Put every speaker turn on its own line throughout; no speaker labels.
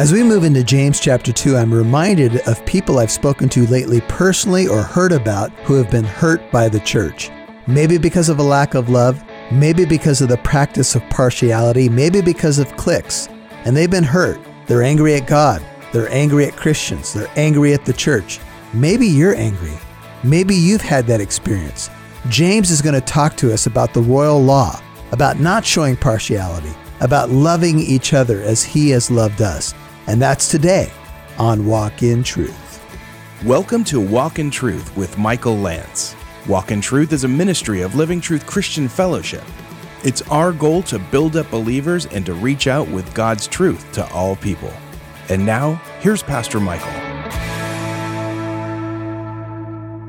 As we move into James chapter 2, I'm reminded of people I've spoken to lately personally or heard about who have been hurt by the church. Maybe because of a lack of love, maybe because of the practice of partiality, maybe because of cliques. And they've been hurt. They're angry at God. They're angry at Christians. They're angry at the church. Maybe you're angry. Maybe you've had that experience. James is going to talk to us about the royal law, about not showing partiality, about loving each other as he has loved us. And that's today on Walk in Truth.
Welcome to Walk in Truth with Michael Lance. Walk in Truth is a ministry of Living Truth Christian Fellowship. It's our goal to build up believers and to reach out with God's truth to all people. And now, here's Pastor Michael.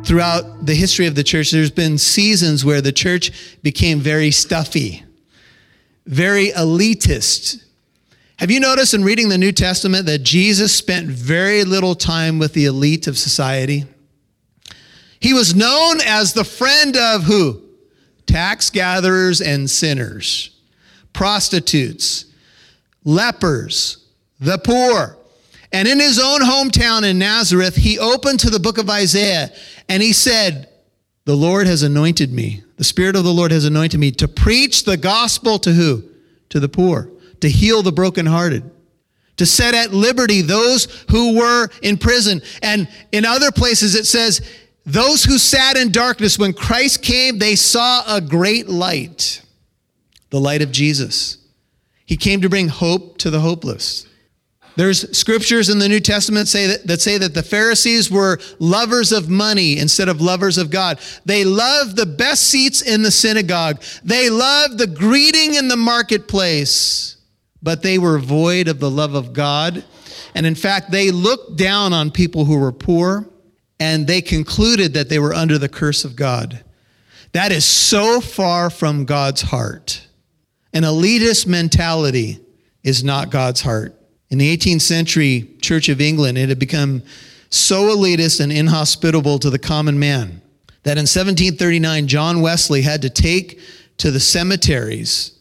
Throughout the history of the church, there's been seasons where the church became very stuffy, very elitist. Have you noticed in reading the New Testament that Jesus spent very little time with the elite of society? He was known as the friend of who? Tax gatherers and sinners, prostitutes, lepers, the poor. And in his own hometown in Nazareth, he opened to the book of Isaiah and he said, The Lord has anointed me. The Spirit of the Lord has anointed me to preach the gospel to who? To the poor, to heal the brokenhearted, to set at liberty those who were in prison. And in other places it says, those who sat in darkness, when Christ came, they saw a great light, the light of Jesus. He came to bring hope to the hopeless. There's scriptures in the New Testament say that, that, say that the Pharisees were lovers of money instead of lovers of God. They loved the best seats in the synagogue. They loved the greeting in the marketplace, but they were void of the love of God. And in fact, they looked down on people who were poor and they concluded that they were under the curse of God. That is so far from God's heart. An elitist mentality is not God's heart. In the 18th century Church of England, it had become so elitist and inhospitable to the common man that in 1739, John Wesley had to take to the cemeteries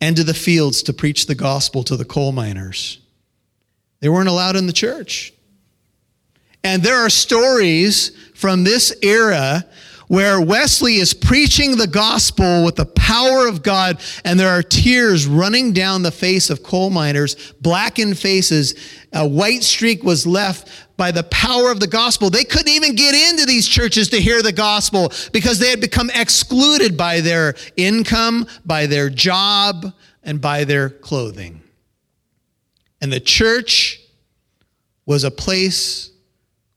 and to the fields to preach the gospel to the coal miners. They weren't allowed in the church. And there are stories from this era where Wesley is preaching the gospel with the power of God, and there are tears running down the face of coal miners, blackened faces. A white streak was left by the power of the gospel. They couldn't even get into these churches to hear the gospel because they had become excluded by their income, by their job, and by their clothing. And the church was a place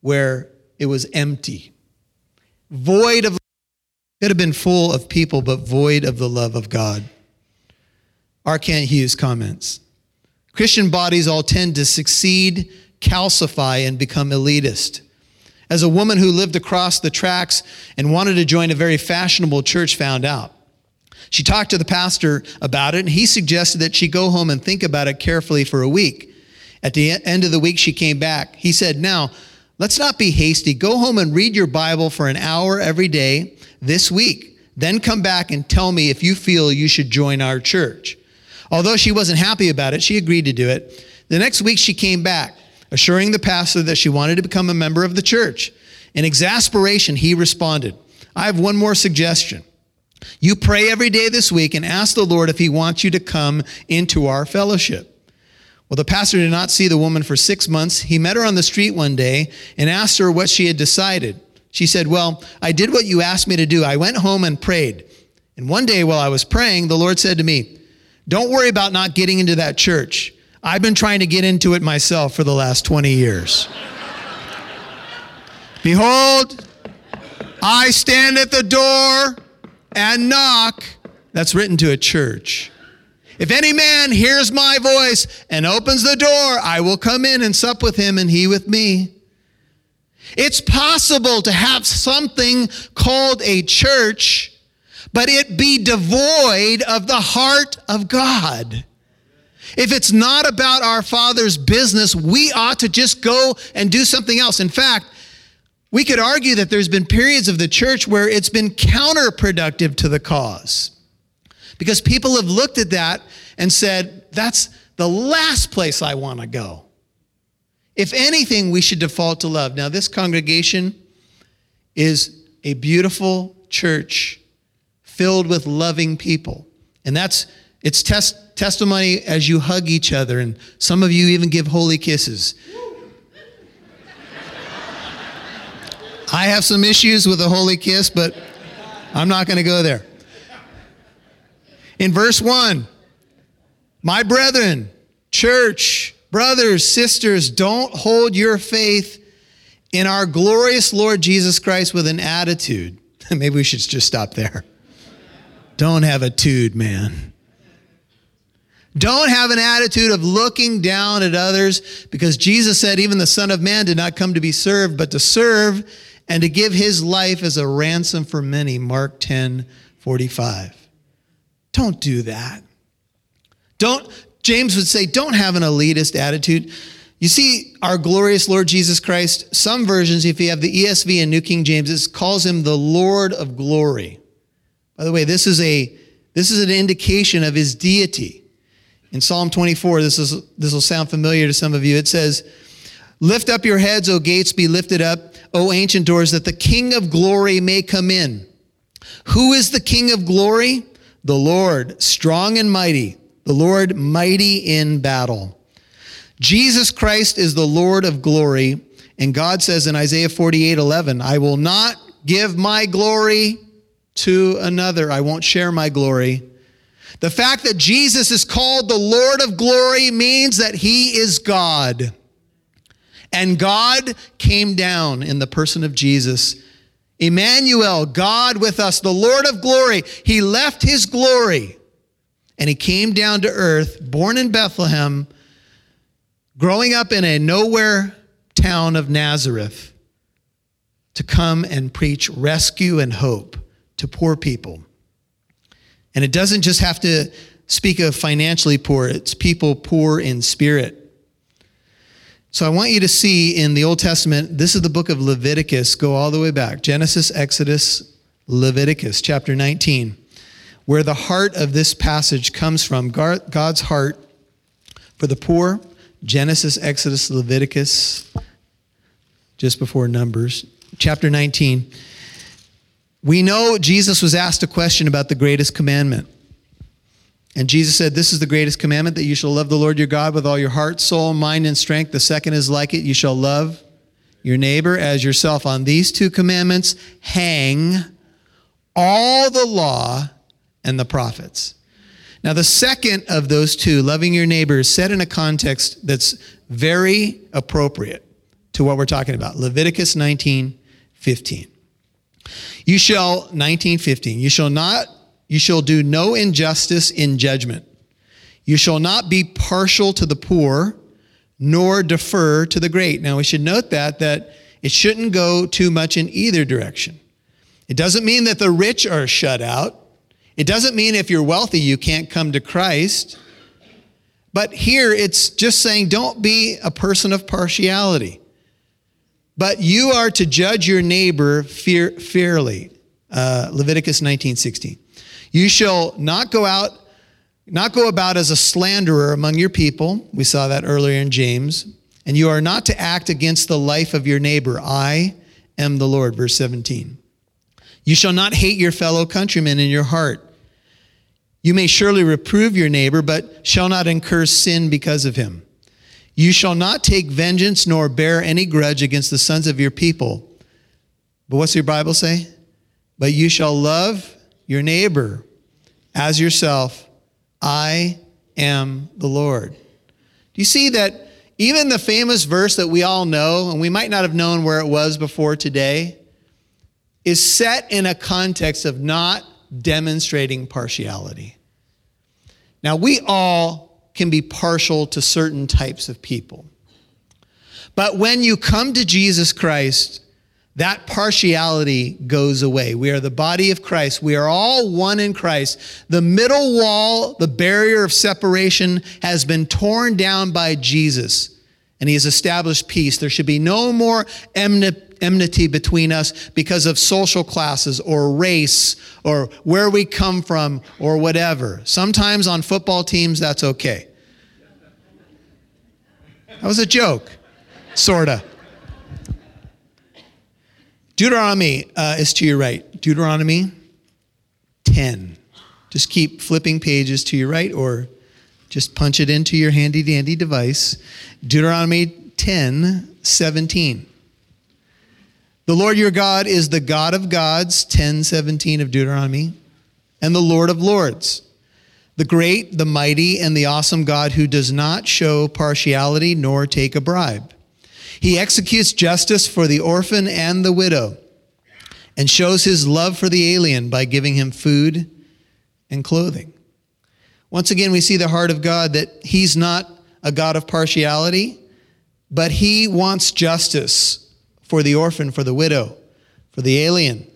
where it was empty, void of could have been full of people, but void of the love of God. R. Kent Hughes comments Christian bodies all tend to succeed, calcify, and become elitist. As a woman who lived across the tracks and wanted to join a very fashionable church found out, she talked to the pastor about it, and he suggested that she go home and think about it carefully for a week. At the end of the week, she came back. He said, Now, let's not be hasty. Go home and read your Bible for an hour every day this week. Then come back and tell me if you feel you should join our church. Although she wasn't happy about it, she agreed to do it. The next week, she came back, assuring the pastor that she wanted to become a member of the church. In exasperation, he responded, I have one more suggestion. You pray every day this week and ask the Lord if he wants you to come into our fellowship. Well, the pastor did not see the woman for six months. He met her on the street one day and asked her what she had decided. She said, Well, I did what you asked me to do. I went home and prayed. And one day while I was praying, the Lord said to me, Don't worry about not getting into that church. I've been trying to get into it myself for the last 20 years. Behold, I stand at the door and knock. That's written to a church. If any man hears my voice and opens the door, I will come in and sup with him and he with me. It's possible to have something called a church, but it be devoid of the heart of God. If it's not about our Father's business, we ought to just go and do something else. In fact, we could argue that there's been periods of the church where it's been counterproductive to the cause. Because people have looked at that and said, that's the last place I want to go. If anything, we should default to love. Now, this congregation is a beautiful church filled with loving people. And that's it's test, testimony as you hug each other, and some of you even give holy kisses. I have some issues with a holy kiss, but I'm not going to go there. In verse 1, my brethren, church, brothers, sisters, don't hold your faith in our glorious Lord Jesus Christ with an attitude. Maybe we should just stop there. Don't have a tude, man. Don't have an attitude of looking down at others because Jesus said, even the Son of Man did not come to be served, but to serve and to give his life as a ransom for many. Mark 10 45. Don't do that. Don't, James would say, don't have an elitist attitude. You see, our glorious Lord Jesus Christ, some versions, if you have the ESV and New King James, calls him the Lord of glory. By the way, this is a this is an indication of his deity. In Psalm 24, this is this will sound familiar to some of you. It says, Lift up your heads, O gates, be lifted up, O ancient doors, that the King of glory may come in. Who is the King of glory? The Lord, strong and mighty, the Lord mighty in battle. Jesus Christ is the Lord of glory. And God says in Isaiah 48 11, I will not give my glory to another. I won't share my glory. The fact that Jesus is called the Lord of glory means that he is God. And God came down in the person of Jesus. Emmanuel, God with us, the Lord of glory. He left his glory and he came down to earth, born in Bethlehem, growing up in a nowhere town of Nazareth, to come and preach rescue and hope to poor people. And it doesn't just have to speak of financially poor, it's people poor in spirit. So I want you to see in the Old Testament, this is the book of Leviticus, go all the way back Genesis, Exodus, Leviticus, chapter 19, where the heart of this passage comes from God's heart for the poor. Genesis, Exodus, Leviticus, just before Numbers, chapter 19. We know Jesus was asked a question about the greatest commandment. And Jesus said, This is the greatest commandment that you shall love the Lord your God with all your heart, soul, mind, and strength. The second is like it you shall love your neighbor as yourself. On these two commandments hang all the law and the prophets. Now, the second of those two, loving your neighbor, is set in a context that's very appropriate to what we're talking about Leviticus 19 15. You shall, 1915, you shall not, you shall do no injustice in judgment. You shall not be partial to the poor, nor defer to the great. Now we should note that, that it shouldn't go too much in either direction. It doesn't mean that the rich are shut out. It doesn't mean if you're wealthy, you can't come to Christ. But here it's just saying don't be a person of partiality. But you are to judge your neighbor fear, fairly. Uh, Leviticus 19:16. You shall not go out, not go about as a slanderer among your people. We saw that earlier in James. And you are not to act against the life of your neighbor. I am the Lord. Verse 17. You shall not hate your fellow countrymen in your heart. You may surely reprove your neighbor, but shall not incur sin because of him. You shall not take vengeance nor bear any grudge against the sons of your people. But what's your Bible say? But you shall love your neighbor as yourself. I am the Lord. Do you see that even the famous verse that we all know, and we might not have known where it was before today, is set in a context of not demonstrating partiality. Now, we all can be partial to certain types of people. But when you come to Jesus Christ, that partiality goes away. We are the body of Christ. We are all one in Christ. The middle wall, the barrier of separation, has been torn down by Jesus, and He has established peace. There should be no more enmity between us because of social classes or race or where we come from or whatever. Sometimes on football teams, that's okay. That was a joke. Sorta. Deuteronomy uh, is to your right. Deuteronomy 10. Just keep flipping pages to your right or just punch it into your handy dandy device. Deuteronomy 10 17. The Lord your God is the God of gods, 10 17 of Deuteronomy, and the Lord of lords, the great, the mighty, and the awesome God who does not show partiality nor take a bribe. He executes justice for the orphan and the widow and shows his love for the alien by giving him food and clothing. Once again, we see the heart of God that he's not a God of partiality, but he wants justice for the orphan, for the widow, for the alien,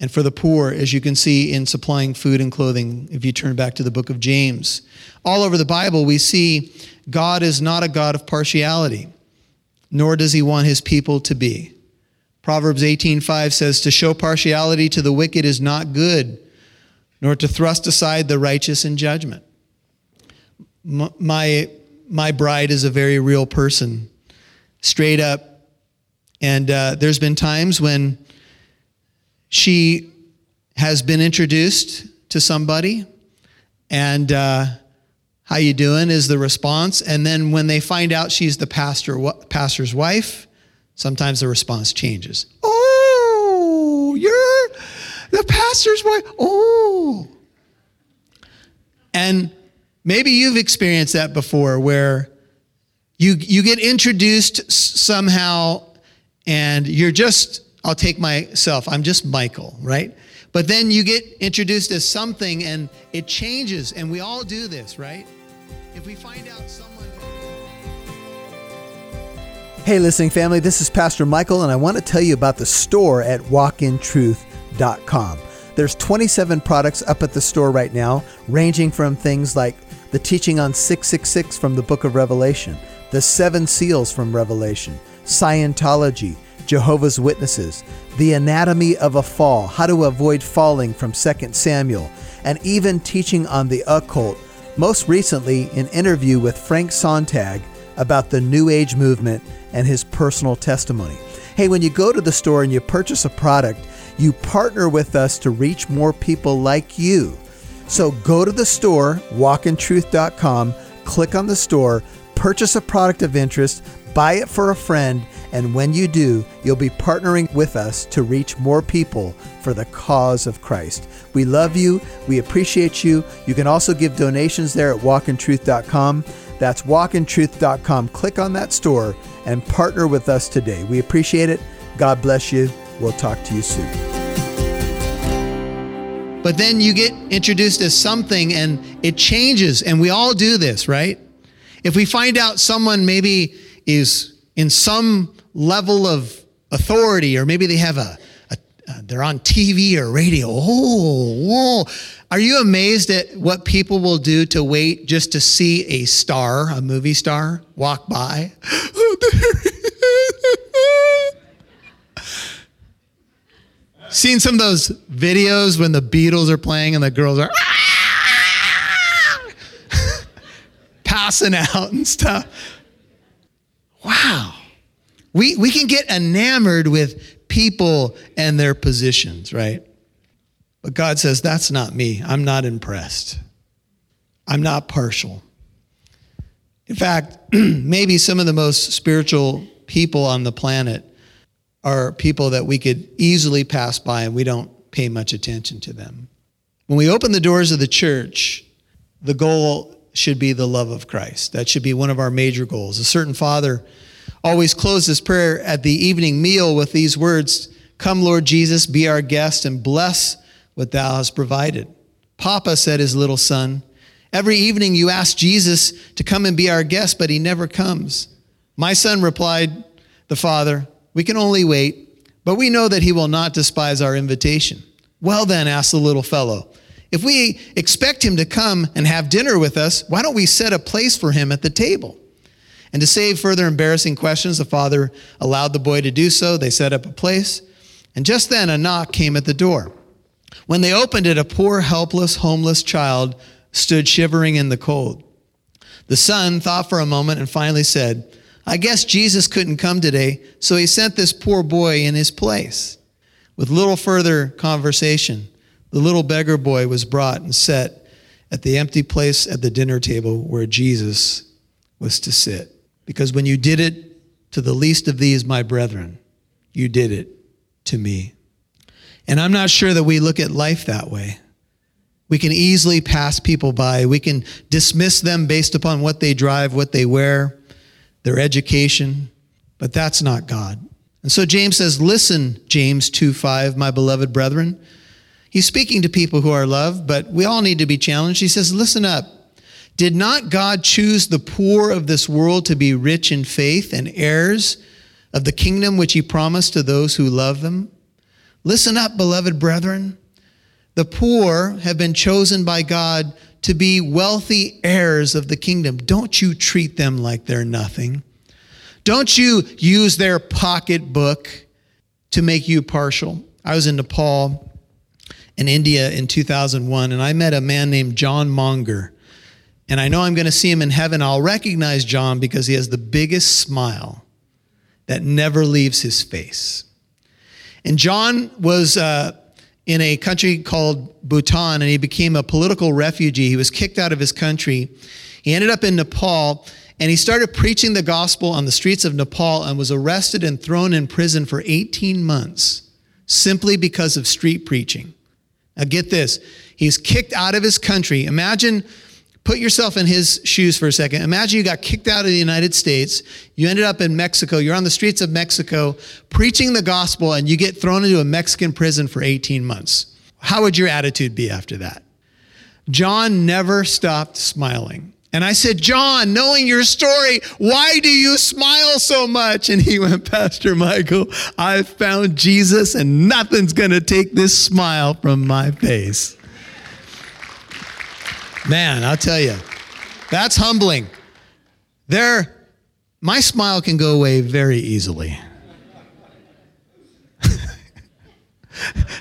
and for the poor, as you can see in supplying food and clothing if you turn back to the book of James. All over the Bible, we see God is not a God of partiality, nor does he want his people to be. Proverbs 18:5 says to show partiality to the wicked is not good, nor to thrust aside the righteous in judgment. My my bride is a very real person, straight up. And uh, there's been times when she has been introduced to somebody, and uh, how you doing is the response. And then when they find out she's the pastor pastor's wife, Sometimes the response changes. Oh, you're the pastor's wife. Oh. And maybe you've experienced that before where you, you get introduced somehow and you're just, I'll take myself, I'm just Michael, right? But then you get introduced as something and it changes, and we all do this, right? If we find out someone.
Hey, listening family, this is Pastor Michael, and I want to tell you about the store at walkintruth.com. There's 27 products up at the store right now, ranging from things like the teaching on 666 from the book of Revelation, the seven seals from Revelation, Scientology, Jehovah's Witnesses, the anatomy of a fall, how to avoid falling from 2 Samuel, and even teaching on the occult. Most recently, an interview with Frank Sontag about the New Age movement and his personal testimony. Hey, when you go to the store and you purchase a product, you partner with us to reach more people like you. So go to the store, walkintruth.com, click on the store, purchase a product of interest, buy it for a friend, and when you do, you'll be partnering with us to reach more people for the cause of Christ. We love you. We appreciate you. You can also give donations there at walkintruth.com. That's walkintruth.com. Click on that store and partner with us today. We appreciate it. God bless you. We'll talk to you soon.
But then you get introduced as something and it changes, and we all do this, right? If we find out someone maybe is in some level of authority, or maybe they have a, a uh, they're on TV or radio. Oh, whoa. Are you amazed at what people will do to wait just to see a star, a movie star, walk by? Seen some of those videos when the Beatles are playing and the girls are passing out and stuff. Wow. We, we can get enamored with people and their positions, right? But God says, That's not me. I'm not impressed. I'm not partial. In fact, maybe some of the most spiritual people on the planet are people that we could easily pass by and we don't pay much attention to them. When we open the doors of the church, the goal should be the love of Christ. That should be one of our major goals. A certain father always closed his prayer at the evening meal with these words Come, Lord Jesus, be our guest and bless what thou hast provided. Papa, said his little son, every evening you ask Jesus to come and be our guest, but he never comes. My son replied, the father, we can only wait, but we know that he will not despise our invitation. Well, then, asked the little fellow, if we expect him to come and have dinner with us, why don't we set a place for him at the table? And to save further embarrassing questions, the father allowed the boy to do so. They set up a place. And just then, a knock came at the door. When they opened it, a poor, helpless, homeless child stood shivering in the cold. The son thought for a moment and finally said, I guess Jesus couldn't come today, so he sent this poor boy in his place. With little further conversation, the little beggar boy was brought and set at the empty place at the dinner table where Jesus was to sit. Because when you did it to the least of these, my brethren, you did it to me. And I'm not sure that we look at life that way. We can easily pass people by. We can dismiss them based upon what they drive, what they wear, their education, but that's not God. And so James says, Listen, James 2 5, my beloved brethren. He's speaking to people who are loved, but we all need to be challenged. He says, Listen up. Did not God choose the poor of this world to be rich in faith and heirs of the kingdom which he promised to those who love them? Listen up, beloved brethren. The poor have been chosen by God to be wealthy heirs of the kingdom. Don't you treat them like they're nothing. Don't you use their pocketbook to make you partial. I was in Nepal in India in 2001, and I met a man named John Monger. And I know I'm going to see him in heaven. I'll recognize John because he has the biggest smile that never leaves his face. And John was uh, in a country called Bhutan and he became a political refugee. He was kicked out of his country. He ended up in Nepal and he started preaching the gospel on the streets of Nepal and was arrested and thrown in prison for 18 months simply because of street preaching. Now, get this he's kicked out of his country. Imagine Put yourself in his shoes for a second. Imagine you got kicked out of the United States. You ended up in Mexico. You're on the streets of Mexico preaching the gospel and you get thrown into a Mexican prison for 18 months. How would your attitude be after that? John never stopped smiling. And I said, John, knowing your story, why do you smile so much? And he went, Pastor Michael, I found Jesus and nothing's going to take this smile from my face. Man, I'll tell you, that's humbling. There, my smile can go away very easily.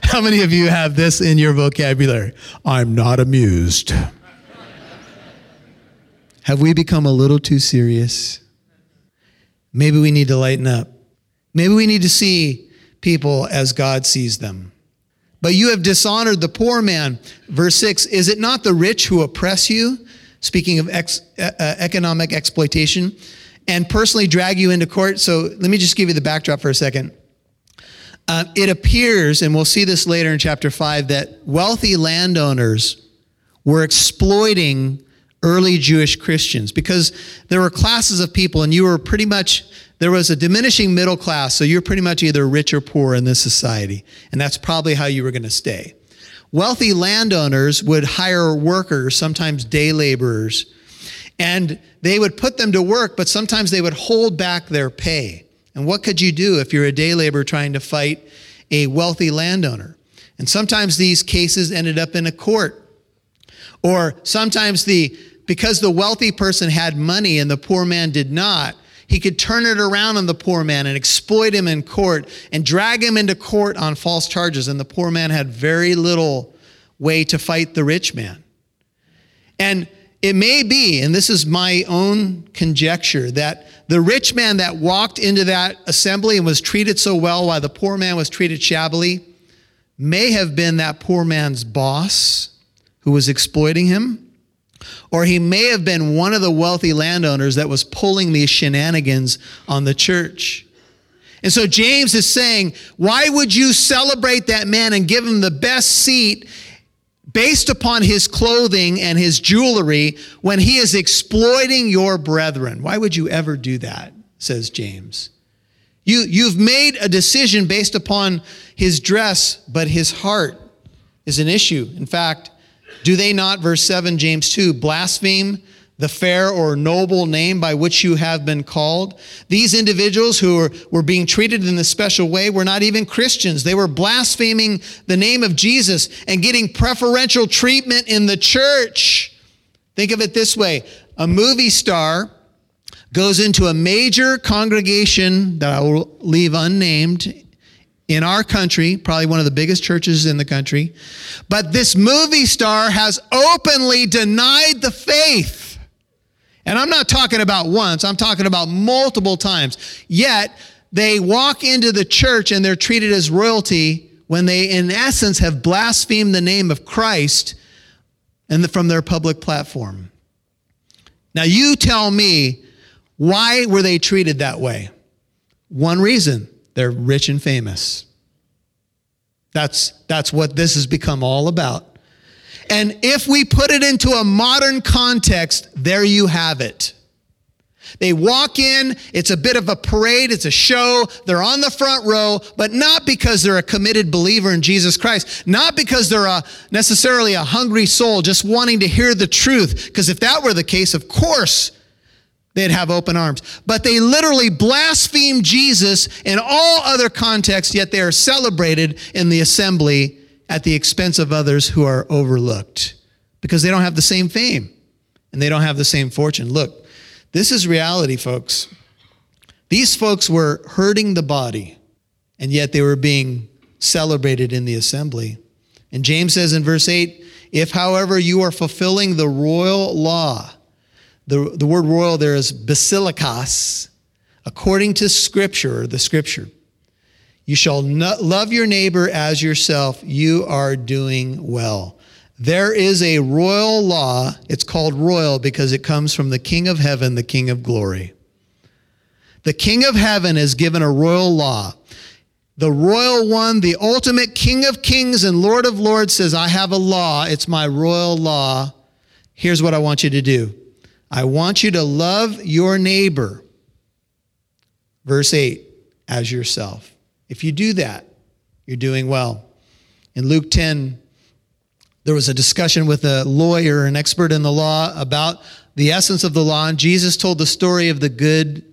How many of you have this in your vocabulary? I'm not amused. Have we become a little too serious? Maybe we need to lighten up. Maybe we need to see people as God sees them. But you have dishonored the poor man. Verse 6 Is it not the rich who oppress you? Speaking of ex, uh, economic exploitation, and personally drag you into court. So let me just give you the backdrop for a second. Uh, it appears, and we'll see this later in chapter 5, that wealthy landowners were exploiting early Jewish Christians because there were classes of people, and you were pretty much there was a diminishing middle class, so you're pretty much either rich or poor in this society, and that's probably how you were going to stay. Wealthy landowners would hire workers, sometimes day laborers, and they would put them to work, but sometimes they would hold back their pay. And what could you do if you're a day laborer trying to fight a wealthy landowner? And sometimes these cases ended up in a court. Or sometimes the because the wealthy person had money and the poor man did not, he could turn it around on the poor man and exploit him in court and drag him into court on false charges. And the poor man had very little way to fight the rich man. And it may be, and this is my own conjecture, that the rich man that walked into that assembly and was treated so well while the poor man was treated shabbily may have been that poor man's boss who was exploiting him. Or he may have been one of the wealthy landowners that was pulling these shenanigans on the church. And so James is saying, why would you celebrate that man and give him the best seat based upon his clothing and his jewelry when he is exploiting your brethren? Why would you ever do that? says James. You, you've made a decision based upon his dress, but his heart is an issue. In fact, do they not, verse 7, James 2, blaspheme the fair or noble name by which you have been called? These individuals who were, were being treated in this special way were not even Christians. They were blaspheming the name of Jesus and getting preferential treatment in the church. Think of it this way a movie star goes into a major congregation that I will leave unnamed in our country, probably one of the biggest churches in the country. But this movie star has openly denied the faith. And I'm not talking about once, I'm talking about multiple times. Yet they walk into the church and they're treated as royalty when they, in essence, have blasphemed the name of Christ and from their public platform. Now, you tell me, why were they treated that way? One reason they're rich and famous. That's, that's what this has become all about. And if we put it into a modern context, there you have it. They walk in, it's a bit of a parade, it's a show, they're on the front row, but not because they're a committed believer in Jesus Christ, not because they're a, necessarily a hungry soul just wanting to hear the truth, because if that were the case, of course, they'd have open arms. But they literally blaspheme Jesus in all other contexts, yet they are celebrated in the assembly at the expense of others who are overlooked because they don't have the same fame and they don't have the same fortune. Look, this is reality, folks. These folks were hurting the body, and yet they were being celebrated in the assembly. And James says in verse 8, if, however, you are fulfilling the royal law, the, the word royal there is basilikos, according to scripture, the scripture. You shall love your neighbor as yourself. You are doing well. There is a royal law. It's called royal because it comes from the King of heaven, the King of glory. The King of heaven has given a royal law. The royal one, the ultimate King of kings and Lord of lords says, I have a law. It's my royal law. Here's what I want you to do I want you to love your neighbor. Verse 8, as yourself. If you do that, you're doing well. In Luke 10, there was a discussion with a lawyer, an expert in the law, about the essence of the law, and Jesus told the story of the Good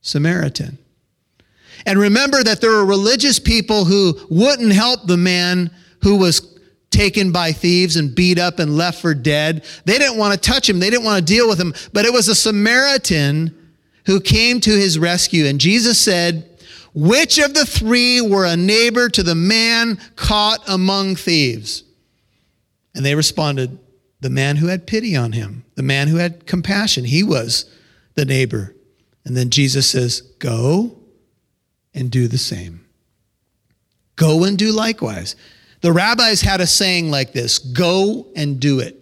Samaritan. And remember that there were religious people who wouldn't help the man who was taken by thieves and beat up and left for dead. They didn't want to touch him, they didn't want to deal with him. But it was a Samaritan who came to his rescue. And Jesus said, Which of the three were a neighbor to the man caught among thieves? And they responded, The man who had pity on him, the man who had compassion. He was the neighbor. And then Jesus says, Go and do the same. Go and do likewise. The rabbis had a saying like this go and do it.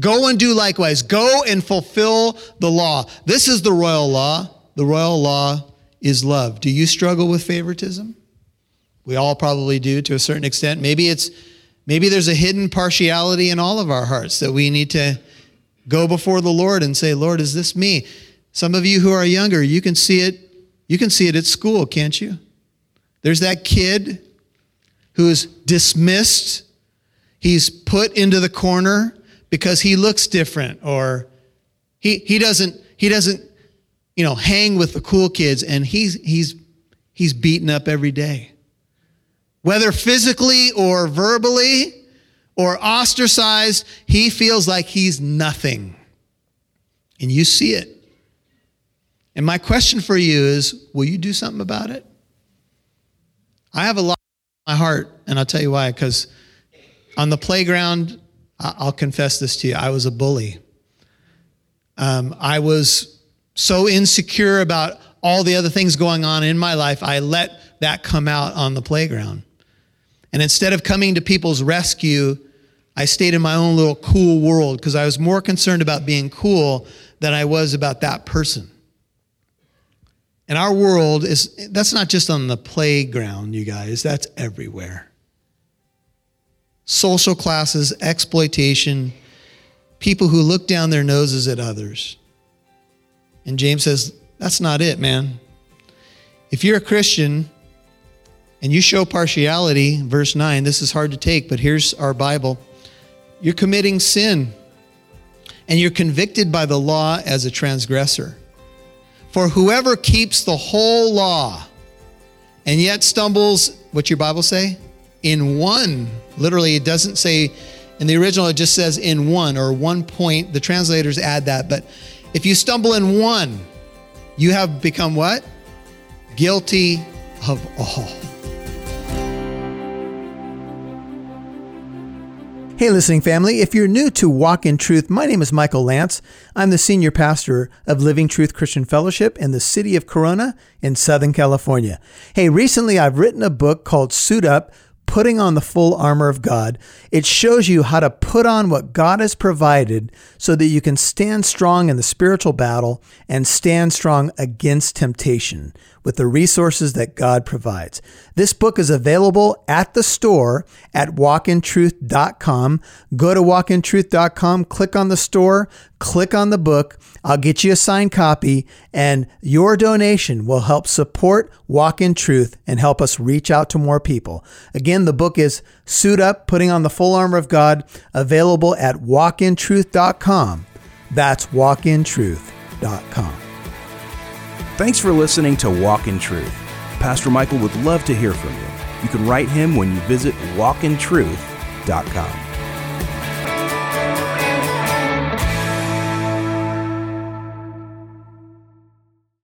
Go and do likewise. Go and fulfill the law. This is the royal law. The royal law is love. Do you struggle with favoritism? We all probably do to a certain extent. Maybe it's maybe there's a hidden partiality in all of our hearts that we need to go before the Lord and say, "Lord, is this me?" Some of you who are younger, you can see it you can see it at school, can't you? There's that kid who is dismissed, he's put into the corner because he looks different or he, he doesn't he doesn't you know hang with the cool kids and he's he's he's beaten up every day. Whether physically or verbally or ostracized he feels like he's nothing. And you see it. And my question for you is will you do something about it? I have a lot my heart, and I'll tell you why. Because on the playground, I'll confess this to you, I was a bully. Um, I was so insecure about all the other things going on in my life, I let that come out on the playground. And instead of coming to people's rescue, I stayed in my own little cool world because I was more concerned about being cool than I was about that person. And our world is, that's not just on the playground, you guys, that's everywhere. Social classes, exploitation, people who look down their noses at others. And James says, that's not it, man. If you're a Christian and you show partiality, verse 9, this is hard to take, but here's our Bible. You're committing sin and you're convicted by the law as a transgressor. For whoever keeps the whole law and yet stumbles, what's your Bible say? In one. Literally, it doesn't say, in the original, it just says in one or one point. The translators add that. But if you stumble in one, you have become what? Guilty of all. Hey, listening family, if you're new to Walk in Truth, my name is Michael Lance. I'm the senior pastor of Living Truth Christian Fellowship in the city of Corona in Southern California. Hey, recently I've written a book called Suit Up putting on the full armor of God. It shows you how to put on what God has provided so that you can stand strong in the spiritual battle and stand strong against temptation with the resources that God provides. This book is available at the store at walkintruth.com. Go to walkintruth.com, click on the store, click on the book. I'll get you a signed copy, and your donation will help support Walk in Truth and help us reach out to more people. Again, the book is Suit Up, Putting on the Full Armor of God, available at walkintruth.com. That's walkintruth.com.
Thanks for listening to Walk in Truth. Pastor Michael would love to hear from you. You can write him when you visit walkintruth.com.